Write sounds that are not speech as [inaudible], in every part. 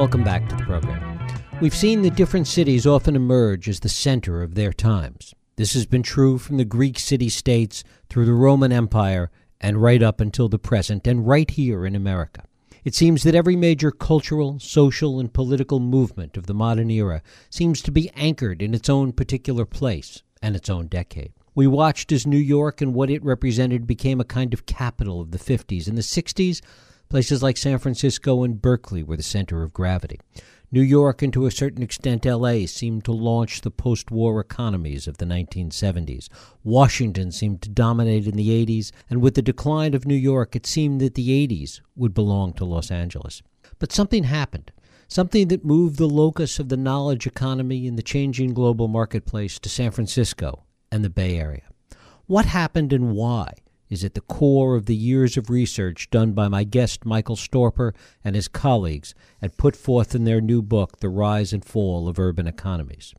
Welcome back to the program. We've seen that different cities often emerge as the center of their times. This has been true from the Greek city states through the Roman Empire and right up until the present, and right here in America. It seems that every major cultural, social, and political movement of the modern era seems to be anchored in its own particular place and its own decade. We watched as New York and what it represented became a kind of capital of the 50s. In the 60s, places like San Francisco and Berkeley were the center of gravity. New York and to a certain extent LA seemed to launch the post war economies of the 1970s. Washington seemed to dominate in the 80s, and with the decline of New York, it seemed that the 80s would belong to Los Angeles. But something happened. Something that moved the locus of the knowledge economy in the changing global marketplace to San Francisco and the Bay Area. What happened and why? Is at the core of the years of research done by my guest Michael Storper and his colleagues and put forth in their new book, The Rise and Fall of Urban Economies.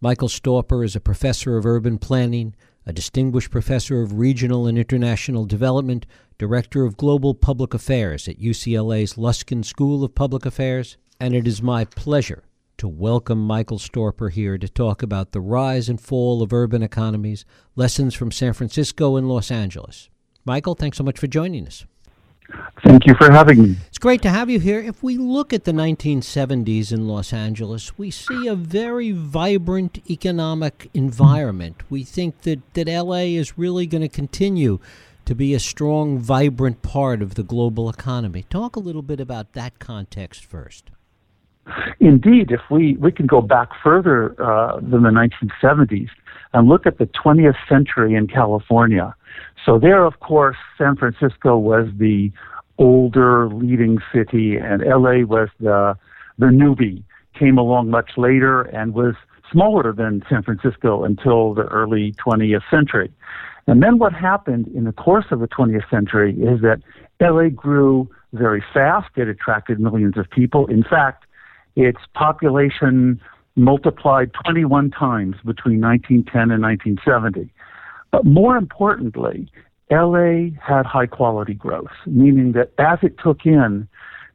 Michael Storper is a professor of urban planning, a distinguished professor of regional and international development, director of global public affairs at UCLA's Luskin School of Public Affairs, and it is my pleasure to welcome Michael Storper here to talk about the rise and fall of urban economies, lessons from San Francisco and Los Angeles. Michael, thanks so much for joining us. Thank you for having me. It's great to have you here. If we look at the 1970s in Los Angeles, we see a very vibrant economic environment. We think that, that LA is really going to continue to be a strong, vibrant part of the global economy. Talk a little bit about that context first. Indeed, if we, we can go back further uh, than the 1970s and look at the 20th century in California. So, there, of course, San Francisco was the older leading city, and LA was the, the newbie, came along much later and was smaller than San Francisco until the early 20th century. And then what happened in the course of the 20th century is that LA grew very fast. It attracted millions of people. In fact, its population multiplied 21 times between 1910 and 1970. But more importantly, LA had high quality growth, meaning that as it took in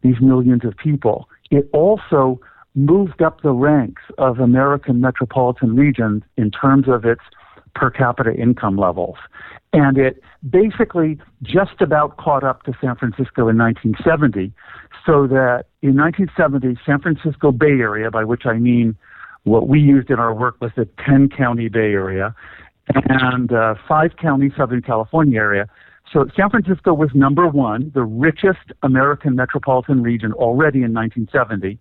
these millions of people, it also moved up the ranks of American metropolitan regions in terms of its per capita income levels. And it basically just about caught up to San Francisco in 1970, so that in 1970, San Francisco Bay Area, by which I mean what we used in our work was the 10 county Bay Area and uh, five county Southern California area. So San Francisco was number one, the richest American metropolitan region already in 1970,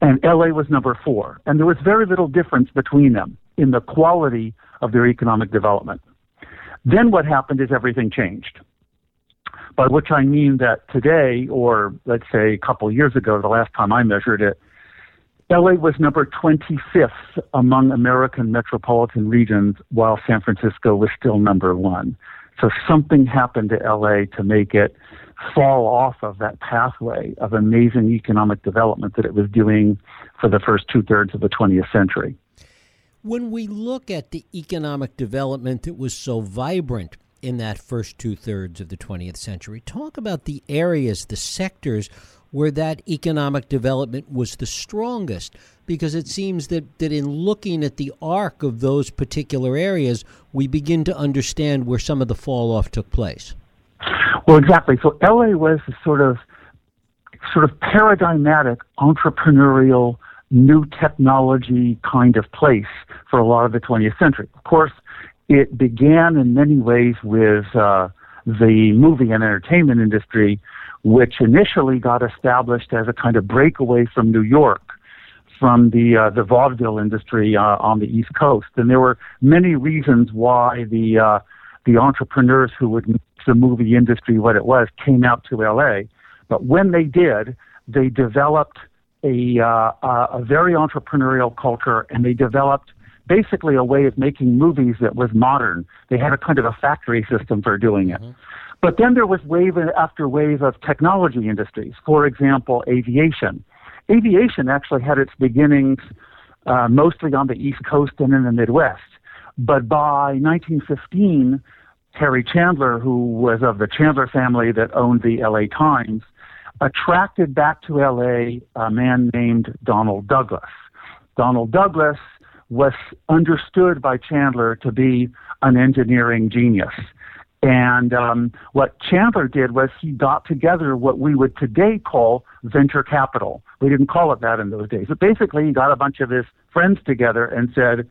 and LA was number four. And there was very little difference between them in the quality of their economic development. Then what happened is everything changed. By which I mean that today, or let's say a couple years ago, the last time I measured it, LA was number 25th among American metropolitan regions, while San Francisco was still number one. So something happened to LA to make it fall off of that pathway of amazing economic development that it was doing for the first two thirds of the 20th century. When we look at the economic development that was so vibrant in that first two thirds of the 20th century, talk about the areas, the sectors where that economic development was the strongest, because it seems that, that in looking at the arc of those particular areas, we begin to understand where some of the fall off took place. Well, exactly. So LA was a sort of sort of paradigmatic entrepreneurial new technology kind of place for a lot of the 20th century. Of course, it began in many ways with uh, the movie and entertainment industry, which initially got established as a kind of breakaway from New York, from the uh, the vaudeville industry uh, on the East Coast. And there were many reasons why the uh, the entrepreneurs who would make the movie industry what it was came out to LA. But when they did, they developed a, uh, a very entrepreneurial culture, and they developed basically a way of making movies that was modern. They had a kind of a factory system for doing it. Mm-hmm. But then there was wave after wave of technology industries. For example, aviation. Aviation actually had its beginnings uh, mostly on the East Coast and in the Midwest. But by 1915, Harry Chandler, who was of the Chandler family that owned the LA Times, attracted back to LA a man named Donald Douglas. Donald Douglas was understood by Chandler to be an engineering genius. And um, what Chandler did was he got together what we would today call venture capital. We didn't call it that in those days. But basically, he got a bunch of his friends together and said,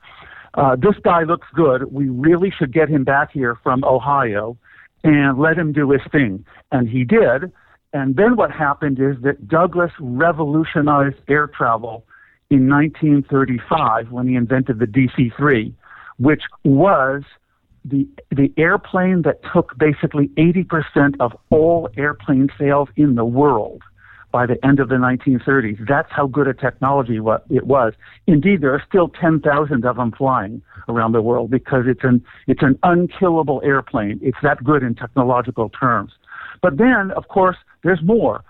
uh, This guy looks good. We really should get him back here from Ohio and let him do his thing. And he did. And then what happened is that Douglas revolutionized air travel in 1935 when he invented the DC 3, which was the the airplane that took basically 80% of all airplane sales in the world by the end of the 1930s. That's how good a technology it was. Indeed, there are still 10,000 of them flying around the world because it's an it's an unkillable airplane. It's that good in technological terms. But then, of course, there's more.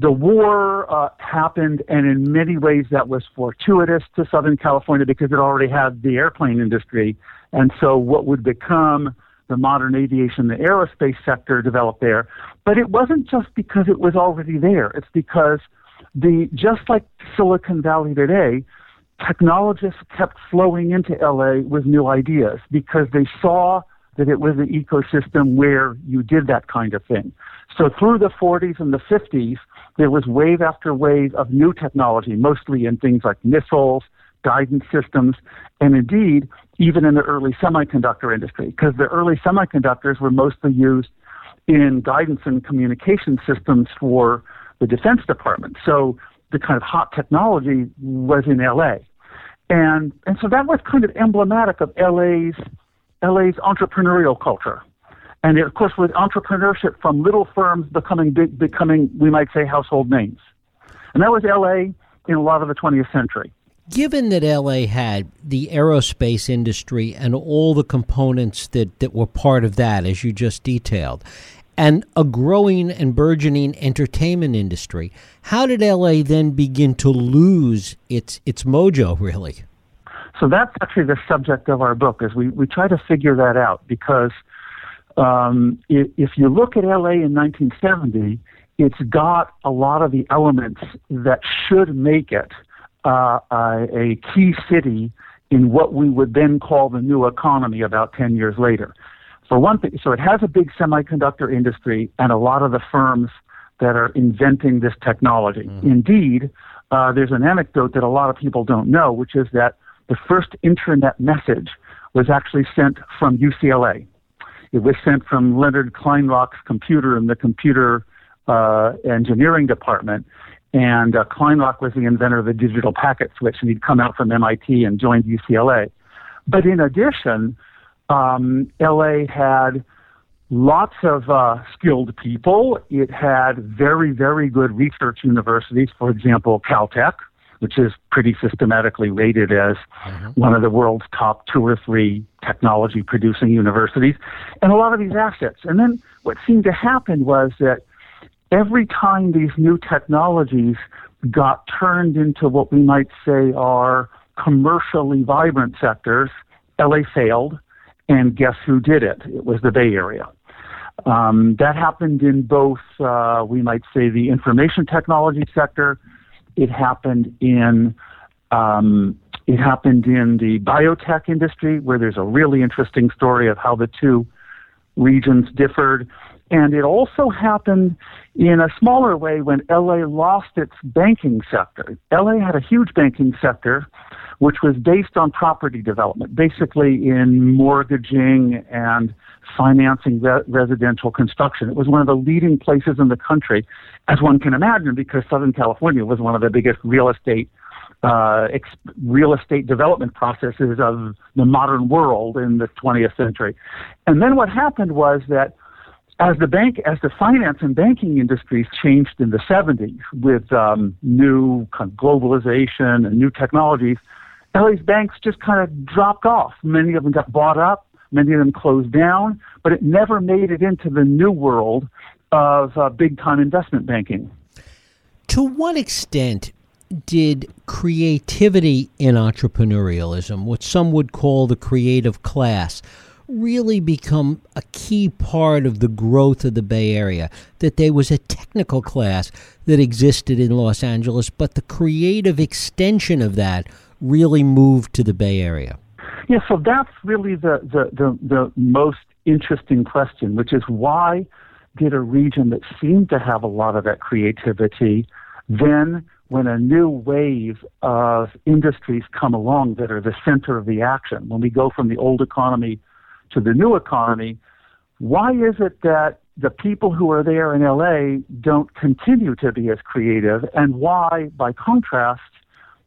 The war uh, happened, and in many ways that was fortuitous to Southern California because it already had the airplane industry and so what would become the modern aviation, the aerospace sector developed there. But it wasn't just because it was already there. It's because the just like Silicon Valley today, technologists kept flowing into LA with new ideas because they saw that it was an ecosystem where you did that kind of thing. So through the 40s and the 50s, there was wave after wave of new technology, mostly in things like missiles, guidance systems, and indeed, even in the early semiconductor industry, because the early semiconductors were mostly used in guidance and communication systems for the Defense Department. So the kind of hot technology was in LA. And, and so that was kind of emblematic of LA's, LA's entrepreneurial culture. And of course, with entrepreneurship from little firms becoming big, becoming, we might say, household names. And that was LA in a lot of the 20th century. Given that LA had the aerospace industry and all the components that, that were part of that, as you just detailed, and a growing and burgeoning entertainment industry, how did LA then begin to lose its its mojo really? So that's actually the subject of our book, is we, we try to figure that out because um, if, if you look at LA in 1970, it's got a lot of the elements that should make it uh, a key city in what we would then call the new economy about 10 years later. For one thing, so it has a big semiconductor industry and a lot of the firms that are inventing this technology. Mm. Indeed, uh, there's an anecdote that a lot of people don't know, which is that the first internet message was actually sent from UCLA. It was sent from Leonard Kleinrock's computer in the computer uh, engineering department, and uh, Kleinrock was the inventor of the digital packet switch, and he'd come out from MIT and joined UCLA. But in addition, um, LA had lots of uh, skilled people. It had very, very good research universities. For example, Caltech, which is pretty systematically rated as mm-hmm. one of the world's top two or three technology producing universities, and a lot of these assets. And then what seemed to happen was that every time these new technologies got turned into what we might say are commercially vibrant sectors, LA failed, and guess who did it? It was the Bay Area. Um, that happened in both, uh, we might say, the information technology sector. It happened in um, it happened in the biotech industry, where there's a really interesting story of how the two regions differed. And it also happened in a smaller way when LA lost its banking sector. LA had a huge banking sector, which was based on property development, basically in mortgaging and financing re- residential construction. It was one of the leading places in the country, as one can imagine, because Southern California was one of the biggest real estate uh, ex- real estate development processes of the modern world in the 20th century. And then what happened was that as the bank, as the finance and banking industries changed in the 70s with um, new kind of globalization and new technologies, LA's banks just kind of dropped off. Many of them got bought up, many of them closed down, but it never made it into the new world of uh, big time investment banking. To what extent did creativity in entrepreneurialism, what some would call the creative class, really become a key part of the growth of the Bay Area. That there was a technical class that existed in Los Angeles, but the creative extension of that really moved to the Bay Area. Yeah, so that's really the, the, the, the most interesting question, which is why did a region that seemed to have a lot of that creativity then when a new wave of industries come along that are the center of the action, when we go from the old economy to the new economy, why is it that the people who are there in LA don't continue to be as creative? And why, by contrast,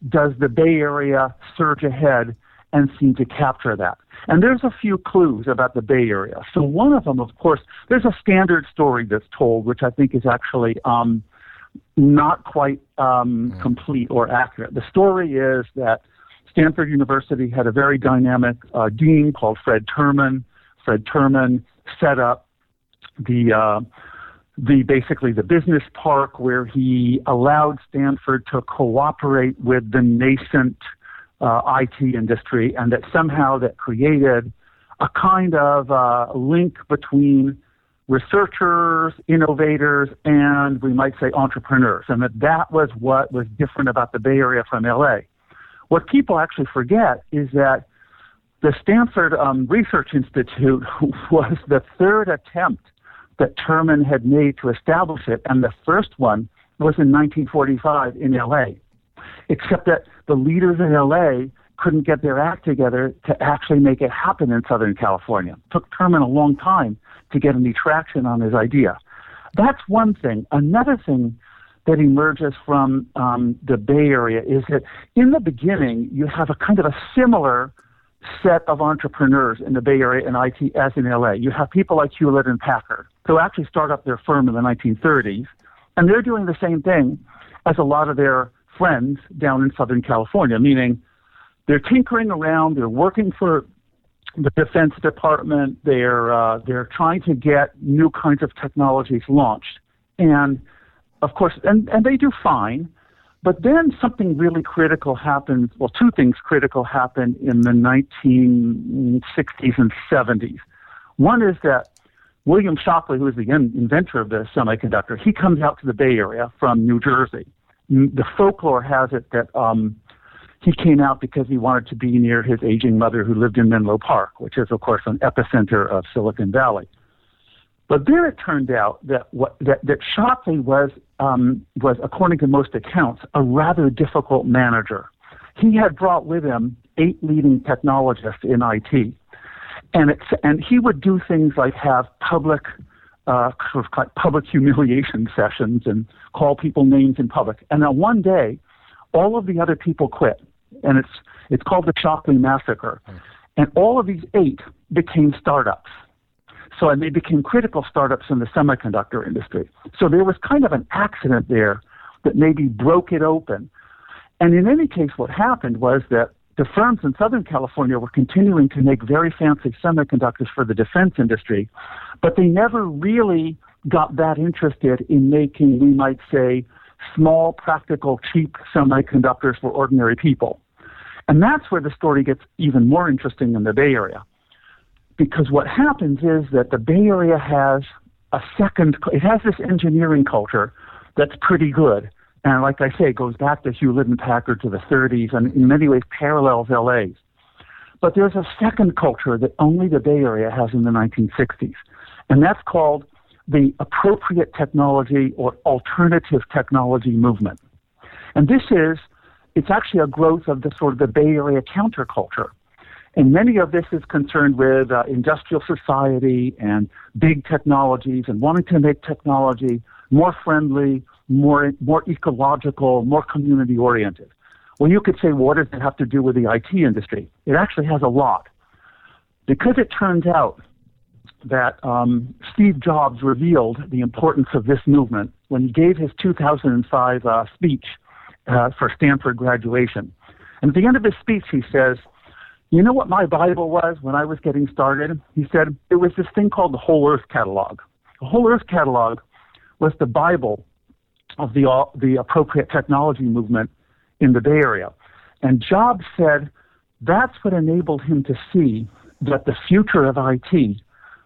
does the Bay Area surge ahead and seem to capture that? And there's a few clues about the Bay Area. So one of them, of course, there's a standard story that's told, which I think is actually um, not quite um, mm. complete or accurate. The story is that Stanford University had a very dynamic uh, dean called Fred Terman. Fred Terman set up the uh, the basically the business park where he allowed Stanford to cooperate with the nascent uh, IT industry, and that somehow that created a kind of uh, link between researchers, innovators, and we might say entrepreneurs, and that that was what was different about the Bay Area from LA. What people actually forget is that the Stanford um, Research Institute [laughs] was the third attempt that Terman had made to establish it, and the first one was in 1945 in LA. Except that the leaders in LA couldn't get their act together to actually make it happen in Southern California. It took Terman a long time to get any traction on his idea. That's one thing. Another thing that emerges from um, the Bay Area is that in the beginning, you have a kind of a similar set of entrepreneurs in the Bay Area and IT as in LA. You have people like Hewlett and Packard who actually start up their firm in the 1930s, and they're doing the same thing as a lot of their friends down in Southern California, meaning they're tinkering around, they're working for the Defense Department. They're uh, they're trying to get new kinds of technologies launched, and of course, and and they do fine. But then something really critical happens. Well, two things critical happen in the 1960s and 70s. One is that William Shockley, who is the inventor of the semiconductor, he comes out to the Bay Area from New Jersey. The folklore has it that um, he came out because he wanted to be near his aging mother who lived in Menlo Park, which is, of course, an epicenter of Silicon Valley. But there it turned out that, what, that, that Shockley was, um, was, according to most accounts, a rather difficult manager. He had brought with him eight leading technologists in IT. And, it's, and he would do things like have public, uh, sort of like public [laughs] humiliation sessions and call people names in public. And then one day, all of the other people quit and it's it's called the Shockley Massacre. And all of these eight became startups. So and they became critical startups in the semiconductor industry. So there was kind of an accident there that maybe broke it open. And in any case, what happened was that the firms in Southern California were continuing to make very fancy semiconductors for the defense industry, but they never really got that interested in making, we might say, small, practical, cheap semiconductors for ordinary people. And that's where the story gets even more interesting in the Bay Area. Because what happens is that the Bay Area has a second, it has this engineering culture that's pretty good. And like I say, it goes back to Hewlett and Packard to the 30s and in many ways parallels LA's. But there's a second culture that only the Bay Area has in the 1960s. And that's called the appropriate technology or alternative technology movement. And this is it's actually a growth of the sort of the Bay Area counterculture. And many of this is concerned with uh, industrial society and big technologies and wanting to make technology more friendly, more, more ecological, more community oriented. Well, you could say, what does it have to do with the IT industry? It actually has a lot. Because it turns out that um, Steve Jobs revealed the importance of this movement when he gave his 2005 uh, speech uh, for Stanford graduation. And at the end of his speech, he says, You know what my Bible was when I was getting started? He said, It was this thing called the Whole Earth Catalog. The Whole Earth Catalog was the Bible of the, uh, the appropriate technology movement in the Bay Area. And Jobs said that's what enabled him to see that the future of IT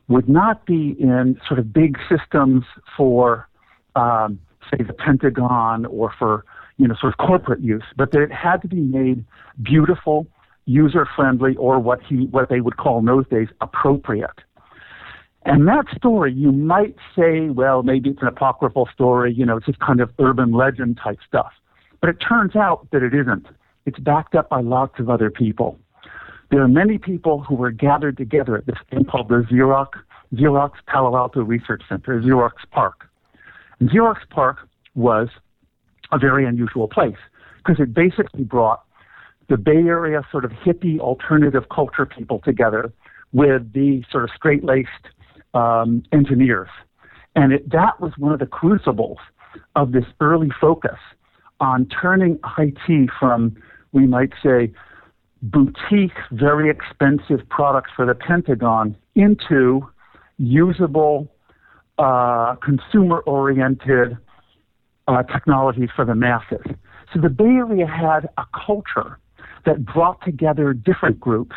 would not be in sort of big systems for, um, say, the Pentagon or for you know sort of corporate use, but that it had to be made beautiful, user friendly, or what he what they would call in those days appropriate. And that story, you might say, well, maybe it's an apocryphal story, you know, it's just kind of urban legend type stuff. But it turns out that it isn't. It's backed up by lots of other people. There are many people who were gathered together at this thing called the Xerox, Xerox Palo Alto Research Center, Xerox PARC. And Xerox PARC was a very unusual place because it basically brought the Bay Area sort of hippie alternative culture people together with the sort of straight laced um, engineers. And it, that was one of the crucibles of this early focus on turning IT from, we might say, boutique, very expensive products for the Pentagon into usable, uh, consumer oriented uh, technologies for the masses. So the Bay Area had a culture that brought together different groups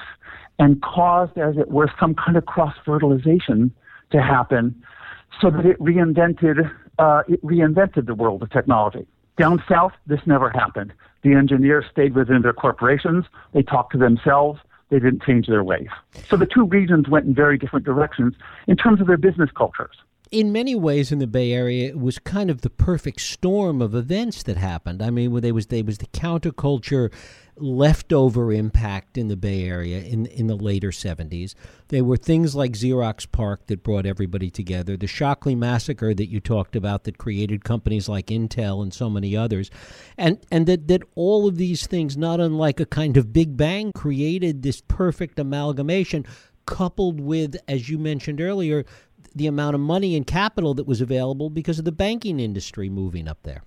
and caused, as it were, some kind of cross fertilization to happen so that it reinvented, uh, it reinvented the world of technology. Down south, this never happened. The engineers stayed within their corporations. They talked to themselves. They didn't change their ways. So the two regions went in very different directions in terms of their business cultures in many ways in the Bay Area, it was kind of the perfect storm of events that happened. I mean, there was there was the counterculture leftover impact in the Bay Area in in the later 70s. There were things like Xerox PARC that brought everybody together, the Shockley massacre that you talked about that created companies like Intel and so many others. And and that that all of these things not unlike a kind of big bang created this perfect amalgamation coupled with as you mentioned earlier the amount of money and capital that was available because of the banking industry moving up there.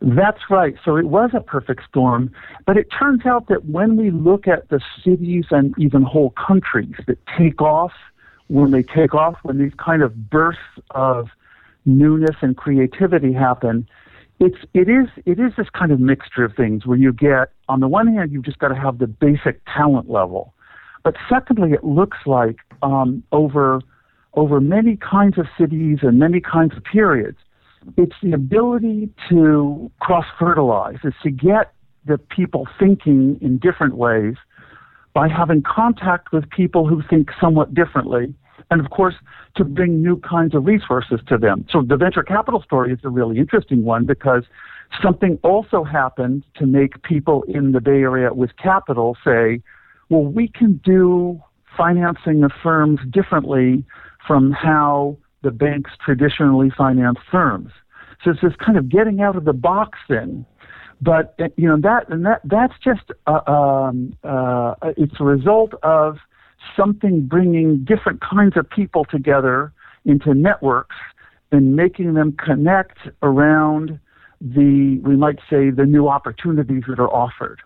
That's right. So it was a perfect storm. But it turns out that when we look at the cities and even whole countries that take off, when they take off, when these kind of bursts of newness and creativity happen, it's it is it is this kind of mixture of things where you get on the one hand you've just got to have the basic talent level, but secondly it looks like um, over over many kinds of cities and many kinds of periods. It's the ability to cross fertilize, is to get the people thinking in different ways by having contact with people who think somewhat differently, and of course, to bring new kinds of resources to them. So the venture capital story is a really interesting one because something also happened to make people in the Bay Area with capital say, well, we can do financing of firms differently from how the banks traditionally finance firms. So it's this kind of getting out of the box thing. But uh, you know that and that that's just uh, um, uh, it's a result of something bringing different kinds of people together into networks and making them connect around the we might say the new opportunities that are offered.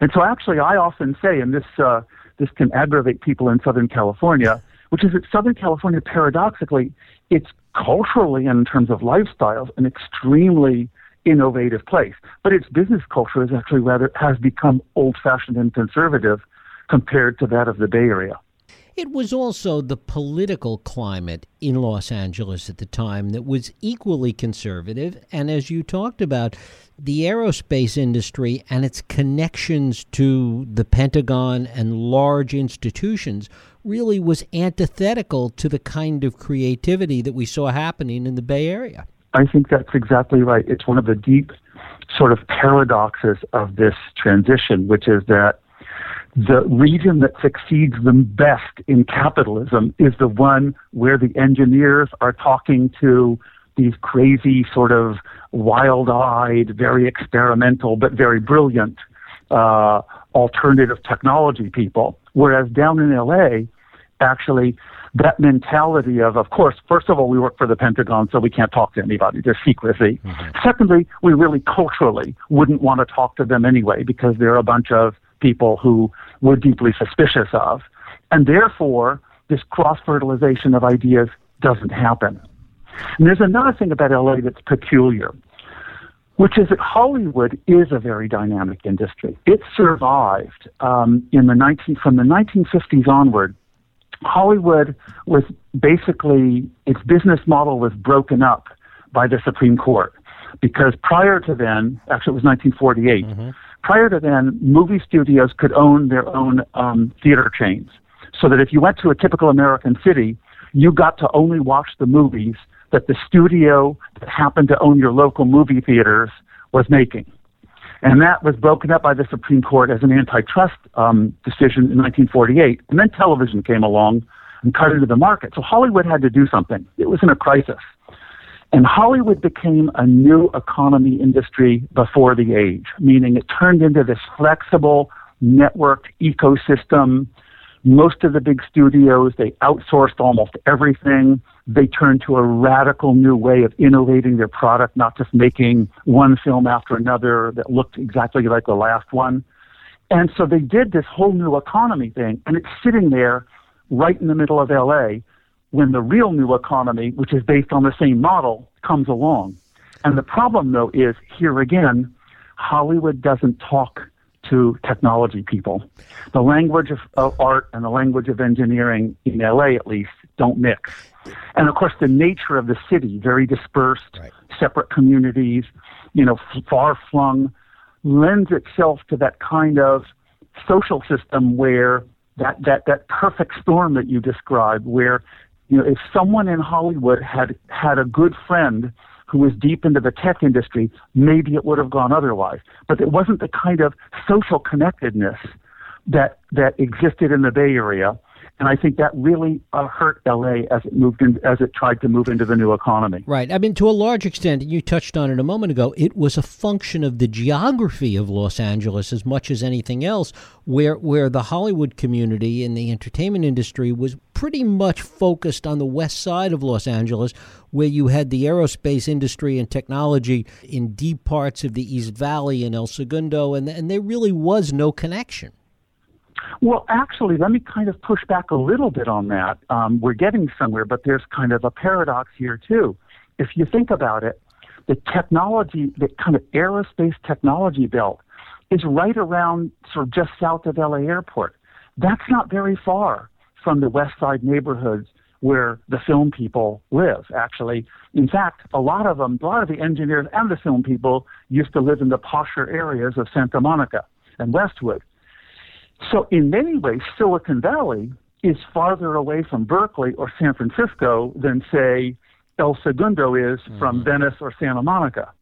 And so actually, I often say, and this uh, this can aggravate people in Southern California which is that Southern California, paradoxically, it's culturally and in terms of lifestyles an extremely innovative place. But its business culture is actually rather has become old fashioned and conservative compared to that of the Bay Area. It was also the political climate in Los Angeles at the time that was equally conservative. And as you talked about, the aerospace industry and its connections to the Pentagon and large institutions really was antithetical to the kind of creativity that we saw happening in the Bay Area. I think that's exactly right. It's one of the deep sort of paradoxes of this transition, which is that the region that succeeds the best in capitalism is the one where the engineers are talking to these crazy, sort of wild eyed, very experimental, but very brilliant uh, alternative technology people. Whereas down in LA, actually, that mentality of, of course, first of all, we work for the Pentagon, so we can't talk to anybody. There's secrecy. Mm-hmm. Secondly, we really culturally wouldn't want to talk to them anyway because they're a bunch of people who we're deeply suspicious of. And therefore, this cross fertilization of ideas doesn't happen. And there's another thing about LA that's peculiar. Which is that Hollywood is a very dynamic industry. It survived um, in the 19, from the 1950s onward. Hollywood was basically its business model was broken up by the Supreme Court because prior to then, actually it was 1948. Mm-hmm. Prior to then, movie studios could own their own um, theater chains, so that if you went to a typical American city, you got to only watch the movies that the studio that happened to own your local movie theaters was making. And that was broken up by the Supreme Court as an antitrust um, decision in 1948. And then television came along and cut into the market. So Hollywood had to do something. It was in a crisis. And Hollywood became a new economy industry before the age, meaning it turned into this flexible, networked ecosystem most of the big studios, they outsourced almost everything. They turned to a radical new way of innovating their product, not just making one film after another that looked exactly like the last one. And so they did this whole new economy thing, and it's sitting there right in the middle of LA when the real new economy, which is based on the same model, comes along. And the problem, though, is here again, Hollywood doesn't talk to technology people. The language of, of, art and the language of engineering in LA, at least, don't mix. And of course, the nature of the city, very dispersed, right. separate communities, you know, far flung, lends itself to that kind of social system where that, that, that perfect storm that you described, where, you know, if someone in Hollywood had had a good friend who was deep into the tech industry, maybe it would have gone otherwise. But it wasn't the kind of social connectedness that that existed in the Bay Area and I think that really uh, hurt LA as it moved in, as it tried to move into the new economy. Right. I mean, to a large extent, you touched on it a moment ago. It was a function of the geography of Los Angeles as much as anything else, where where the Hollywood community and the entertainment industry was pretty much focused on the west side of Los Angeles, where you had the aerospace industry and technology in deep parts of the East Valley and El Segundo, and and there really was no connection. Well, actually, let me kind of push back a little bit on that. Um, we're getting somewhere, but there's kind of a paradox here, too. If you think about it, the technology, the kind of aerospace technology belt, is right around sort of just south of LA Airport. That's not very far from the West Side neighborhoods where the film people live, actually. In fact, a lot of them, a lot of the engineers and the film people used to live in the posher areas of Santa Monica and Westwood. So, in many ways, Silicon Valley is farther away from Berkeley or San Francisco than, say, El Segundo is mm-hmm. from Venice or Santa Monica.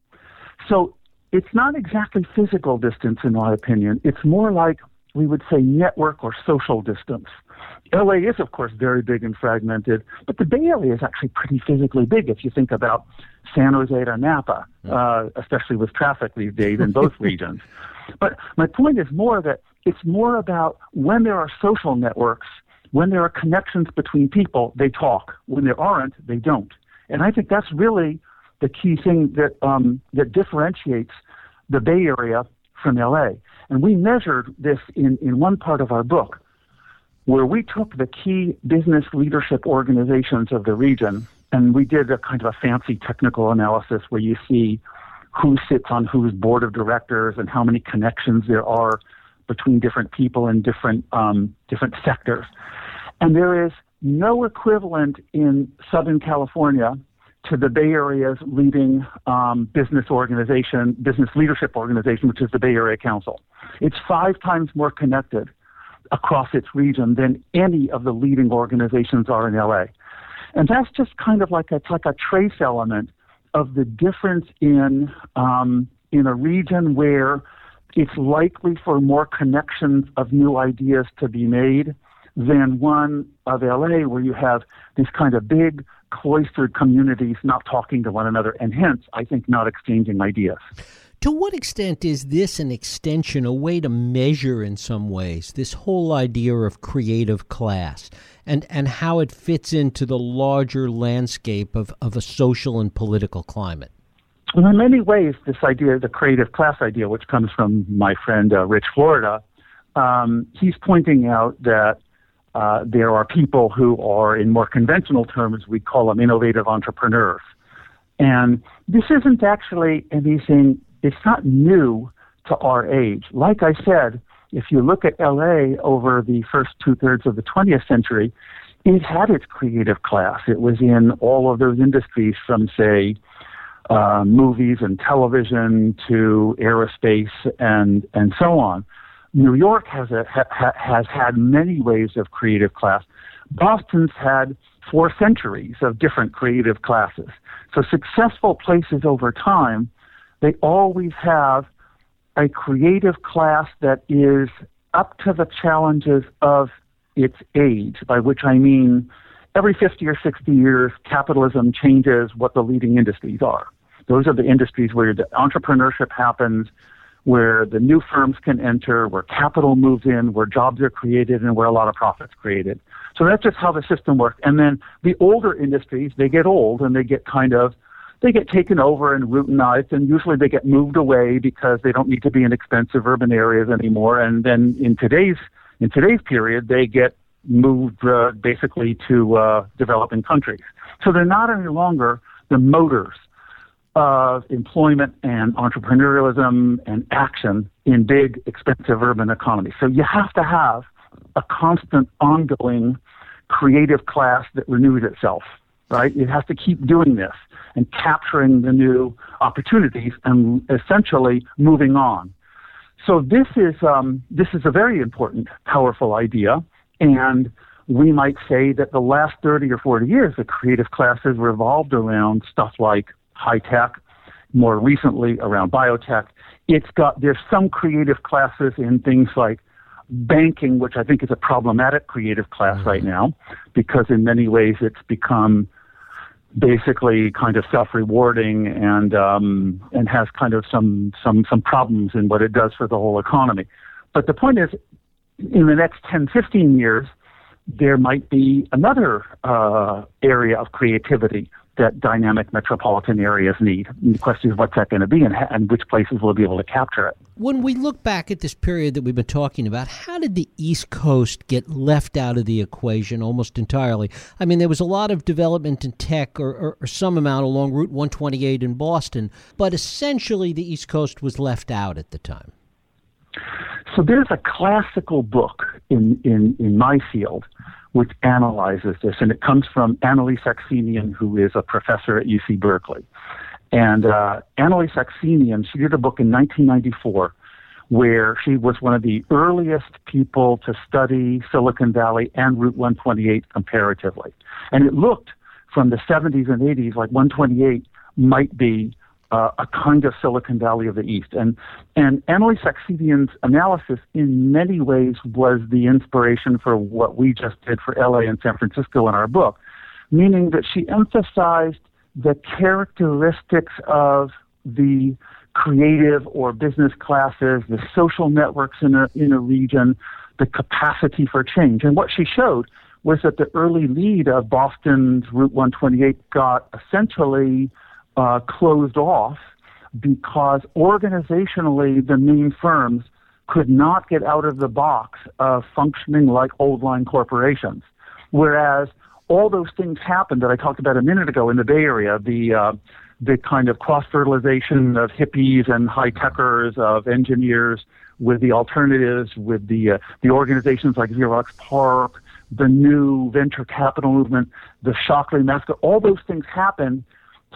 So, it's not exactly physical distance, in my opinion. It's more like we would say network or social distance. LA is, of course, very big and fragmented, but the Bay Area is actually pretty physically big if you think about San Jose to Napa, uh, especially with traffic these days in both [laughs] regions. But my point is more that it's more about when there are social networks, when there are connections between people, they talk. When there aren't, they don't. And I think that's really the key thing that um, that differentiates the Bay Area from LA. And we measured this in, in one part of our book, where we took the key business leadership organizations of the region and we did a kind of a fancy technical analysis where you see who sits on whose board of directors and how many connections there are between different people in different um, different sectors. And there is no equivalent in Southern California to the Bay Area's leading um, business organization, business leadership organization, which is the Bay Area Council. It's five times more connected across its region than any of the leading organizations are in LA. And that's just kind of like a, like a trace element of the difference in um, in a region where it's likely for more connections of new ideas to be made than one of LA where you have these kind of big cloistered communities not talking to one another and hence I think not exchanging ideas. To what extent is this an extension, a way to measure in some ways this whole idea of creative class and, and how it fits into the larger landscape of, of a social and political climate? Well, in many ways, this idea, the creative class idea, which comes from my friend uh, Rich Florida, um, he's pointing out that uh, there are people who are, in more conventional terms, we call them innovative entrepreneurs. And this isn't actually anything it's not new to our age. Like I said, if you look at LA over the first two thirds of the 20th century, it had its creative class. It was in all of those industries from, say, uh, movies and television to aerospace and, and so on. New York has, a, ha, has had many waves of creative class. Boston's had four centuries of different creative classes. So successful places over time, they always have a creative class that is up to the challenges of its age, by which I mean every 50 or 60 years, capitalism changes what the leading industries are. Those are the industries where the entrepreneurship happens, where the new firms can enter, where capital moves in, where jobs are created, and where a lot of profits created. So that's just how the system works. And then the older industries, they get old and they get kind of they get taken over and routinized, and usually they get moved away because they don't need to be in expensive urban areas anymore. And then in today's in today's period, they get moved uh, basically to uh, developing countries. So they're not any longer the motors of employment and entrepreneurialism and action in big, expensive urban economies. So you have to have a constant, ongoing creative class that renews itself, right? It has to keep doing this and capturing the new opportunities and essentially moving on. So this is um, this is a very important, powerful idea, and we might say that the last 30 or 40 years, the creative classes revolved around stuff like high tech, more recently around biotech. It's got there's some creative classes in things like banking, which I think is a problematic creative class mm-hmm. right now, because in many ways it's become basically kind of self-rewarding and um, and has kind of some some some problems in what it does for the whole economy. But the point is, in the next 10, 15 years, there might be another uh, area of creativity that dynamic metropolitan areas need. And the question is, what's that going to be, and, and which places will be able to capture it? When we look back at this period that we've been talking about, how did the East Coast get left out of the equation almost entirely? I mean, there was a lot of development in tech or, or, or some amount along Route 128 in Boston, but essentially the East Coast was left out at the time. So there's a classical book in, in, in my field which analyzes this, and it comes from AnnaLee Saxenian, who is a professor at UC Berkeley. And uh, AnnaLee Saxenian, she did a book in 1994 where she was one of the earliest people to study Silicon Valley and Route 128 comparatively. And it looked from the 70s and 80s like 128 might be uh, a kind of Silicon Valley of the East. And, and AnnaLee Saxenian's analysis in many ways was the inspiration for what we just did for LA and San Francisco in our book, meaning that she emphasized the characteristics of the creative or business classes, the social networks in a, in a region, the capacity for change. And what she showed was that the early lead of Boston's Route 128 got essentially uh, closed off because organizationally the main firms could not get out of the box of functioning like old line corporations. Whereas all those things happened that I talked about a minute ago in the Bay Area, the uh, the kind of cross fertilization of hippies and high techers, of engineers with the alternatives, with the uh, the organizations like Xerox PARC, the new venture capital movement, the Shockley massacre, all those things happened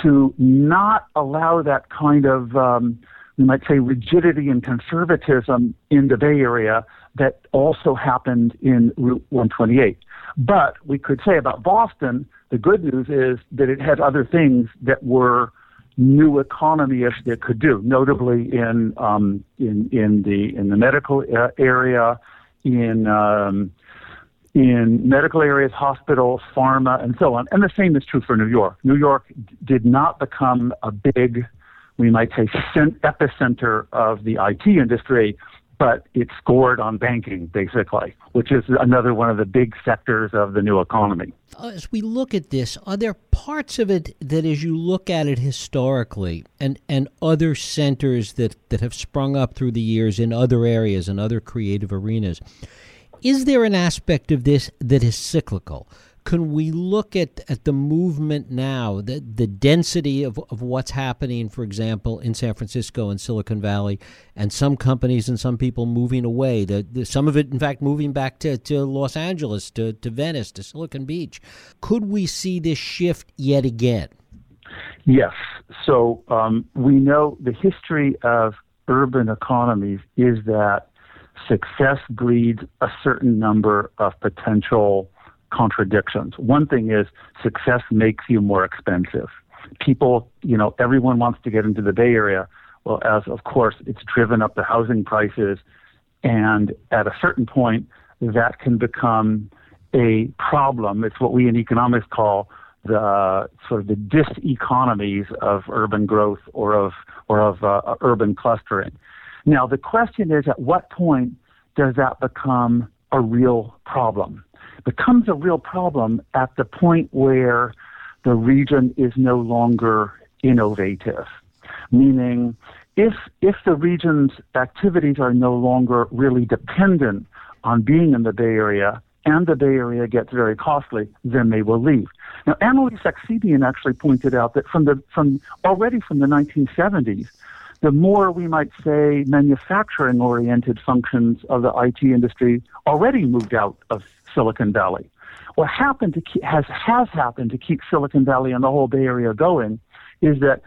to not allow that kind of, um, we might say, rigidity and conservatism in the Bay Area that also happened in Route 128. But we could say about Boston, the good news is that it had other things that were new economy-ish that could do, notably in um, in in the in the medical uh, area, in um, in medical areas, hospitals, pharma, and so on. And the same is true for New York. New York did not become a big, we might say, epicenter of the IT industry, but it scored on banking, basically, which is another one of the big sectors of the new economy. As we look at this, are there parts of it that, as you look at it historically, and, and other centers that, that have sprung up through the years in other areas and other creative arenas, is there an aspect of this that is cyclical? can we look at, at the movement now, the, the density of, of what's happening, for example, in San Francisco and Silicon Valley, and some companies and some people moving away, the, the, some of it, in fact, moving back to, to Los Angeles, to, to Venice, to Silicon Beach. Could we see this shift yet again? Yes. So um, we know the history of urban economies is that success breeds a certain number of potential contradictions. One thing is success makes you more expensive. People, you know, everyone wants to get into the Bay Area. Well, as of course, it's driven up the housing prices. And at a certain point, that can become a problem. It's what we in economics call the sort of the diseconomies of urban growth or of or of uh, urban clustering. Now, the question is, at what point does that become a real problem? It becomes a real problem at the point where the region is no longer innovative, meaning if if the region's activities are no longer really dependent on being in the Bay Area and the Bay Area gets very costly, then they will leave. Now, AnnaLee Saxenian actually pointed out that from the from already from the 1970s, the more we might say manufacturing-oriented functions of the IT industry already moved out of Silicon Valley. What happened to keep, has has happened to keep Silicon Valley and the whole Bay Area going is that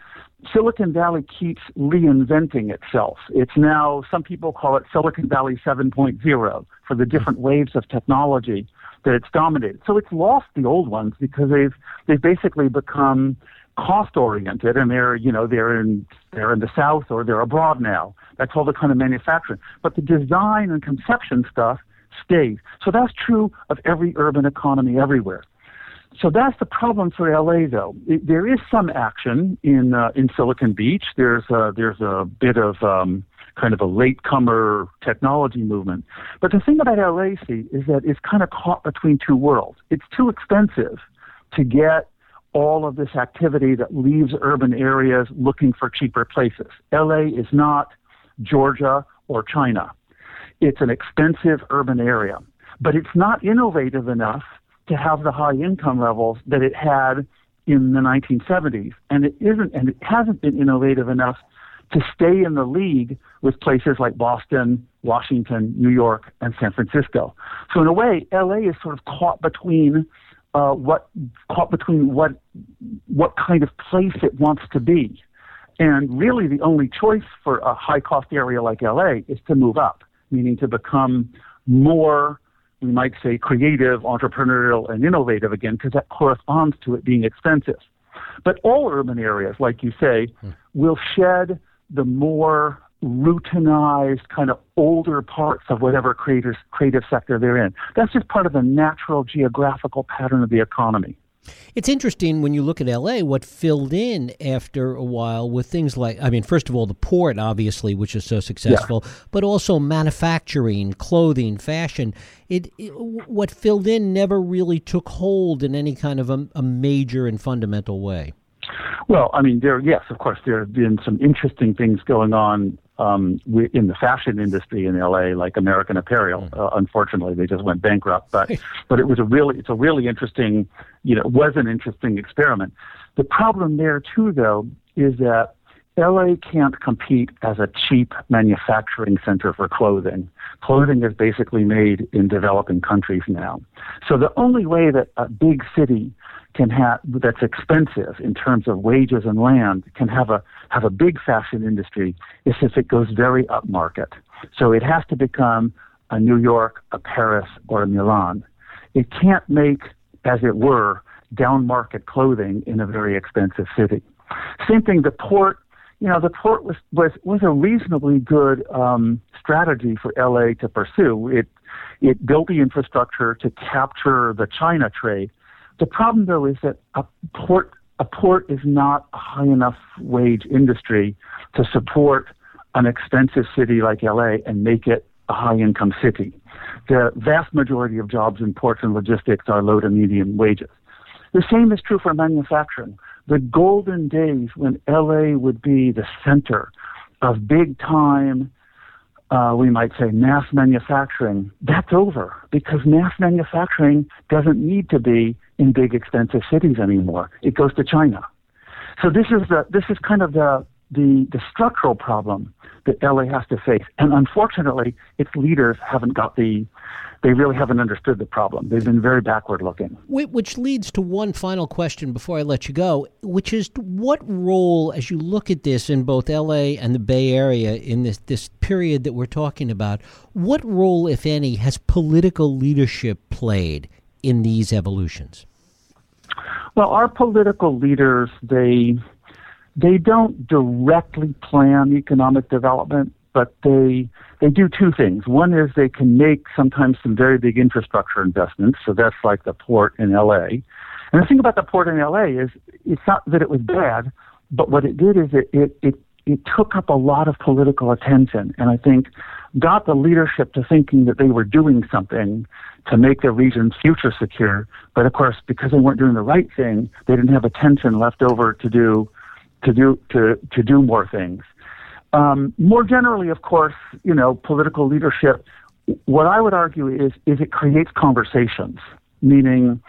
Silicon Valley keeps reinventing itself. It's now, some people call it Silicon Valley 7.0 for the different waves of technology that it's dominated. So it's lost the old ones because they've, they've basically become cost oriented and they're, you know, they're in, they're in the South or they're abroad now. That's all the kind of manufacturing. But the design and conception stuff stays. So that's true of every urban economy everywhere. So that's the problem for LA, though. It, there is some action in uh, in Silicon Beach. There's a, there's a bit of um, kind of a latecomer technology movement. But the thing about LA, see, is that it's kind of caught between two worlds. It's too expensive to get all of this activity that leaves urban areas looking for cheaper places. LA is not Georgia or China. It's an expensive urban area, but it's not innovative enough to have the high income levels that it had in the 1970s, and it isn't, and it hasn't been innovative enough to stay in the league with places like Boston, Washington, New York, and San Francisco. So in a way, LA is sort of caught between uh, what caught between what what kind of place it wants to be, and really the only choice for a high cost area like LA is to move up, meaning to become more we might say creative, entrepreneurial, and innovative again, because that corresponds to it being expensive. But all urban areas, like you say, hmm. will shed the more routinized, kind of older parts of whatever creative, creative sector they're in. That's just part of the natural geographical pattern of the economy. It's interesting when you look at LA, what filled in after a while with things like, I mean, first of all, the port, obviously, which is so successful, yeah. but also manufacturing, clothing, fashion. It, it, What filled in never really took hold in any kind of a, a major and fundamental way. Well, I mean, there, yes, of course, there have been some interesting things going on um, we, in the fashion industry in LA, like American Apparel. Mm. Uh, unfortunately, they just went bankrupt. But but it was a really it's a really interesting you know was an interesting experiment. The problem there too, though, is that LA can't compete as a cheap manufacturing center for clothing. Clothing is basically made in developing countries now. So the only way that a big city can have that's expensive in terms of wages and land can have a have a big fashion industry is if it goes very upmarket. So it has to become a New York, a Paris, or a Milan. It can't make, as it were, down market clothing in a very expensive city. Same thing, the port, you know, the port was, was, was a reasonably good um, strategy for LA to pursue. It, it built the infrastructure to capture the China trade, the problem, though, is that a port a port is not a high enough wage industry to support an expensive city like LA and make it a high income city. The vast majority of jobs in ports and logistics are low to medium wages. The same is true for manufacturing. The golden days when LA would be the center of big time, uh, we might say mass manufacturing, that's over because mass manufacturing doesn't need to be in big, expensive cities anymore. It goes to China. So this is the this is kind of the the, the structural problem that LA has to face. And unfortunately, its leaders haven't got the they really haven't understood the problem. They've been very backward looking. Which leads to one final question before I let you go, which is what role, as you look at this in both LA and the Bay Area in this, this period that we're talking about, what role, if any, has political leadership played in these evolutions? Well, our political leaders, they they don't directly plan economic development, but they they do two things. One is they can make sometimes some very big infrastructure investments. So that's like the port in LA. And the thing about the port in LA is it's not that it was bad, but what it did is it it it, it took up a lot of political attention, and I think got the leadership to thinking that they were doing something to make the region's future secure. But of course, because they weren't doing the right thing, they didn't have attention left over to do to do to to do more things. Um, more generally, of course, you know, political leadership. What I would argue is is it creates conversations, meaning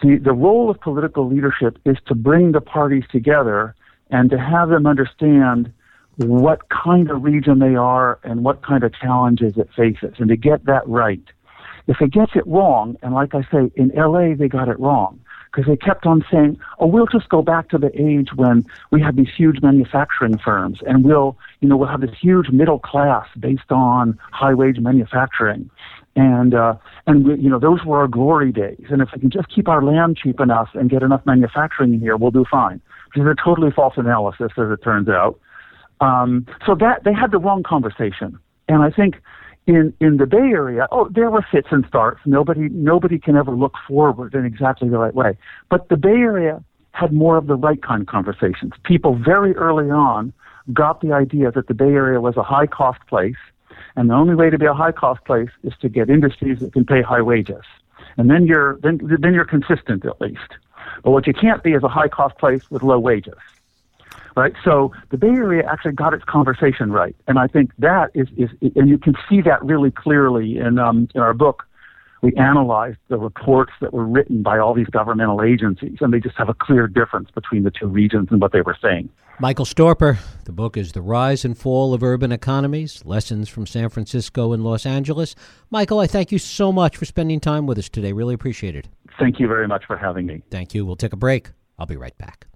the the role of political leadership is to bring the parties together and to have them understand what kind of region they are and what kind of challenges it faces, and to get that right. If it gets it wrong, and like I say, in LA they got it wrong, because they kept on saying, "Oh, we'll just go back to the age when we had these huge manufacturing firms, and we'll, you know, we'll have this huge middle class based on high wage manufacturing." And uh, and we, you know those were our glory days. And if we can just keep our land cheap enough and get enough manufacturing in here, we'll do fine. Which is a totally false analysis, as it turns out. Um, so that they had the wrong conversation. And I think in in the Bay Area, oh, there were fits and starts. Nobody nobody can ever look forward in exactly the right way. But the Bay Area had more of the right kind of conversations. People very early on got the idea that the Bay Area was a high cost place, and the only way to be a high cost place is to get industries that can pay high wages. And then you're then then you're consistent at least. But what you can't be is a high cost place with low wages right? So the Bay Area actually got its conversation right, and I think that is, is and you can see that really clearly in um, in our book. We analyzed the reports that were written by all these governmental agencies, and they just have a clear difference between the two regions and what they were saying. Michael Storper, the book is The Rise and Fall of Urban Economies Lessons from San Francisco and Los Angeles. Michael, I thank you so much for spending time with us today. Really appreciate it. Thank you very much for having me. Thank you. We'll take a break. I'll be right back.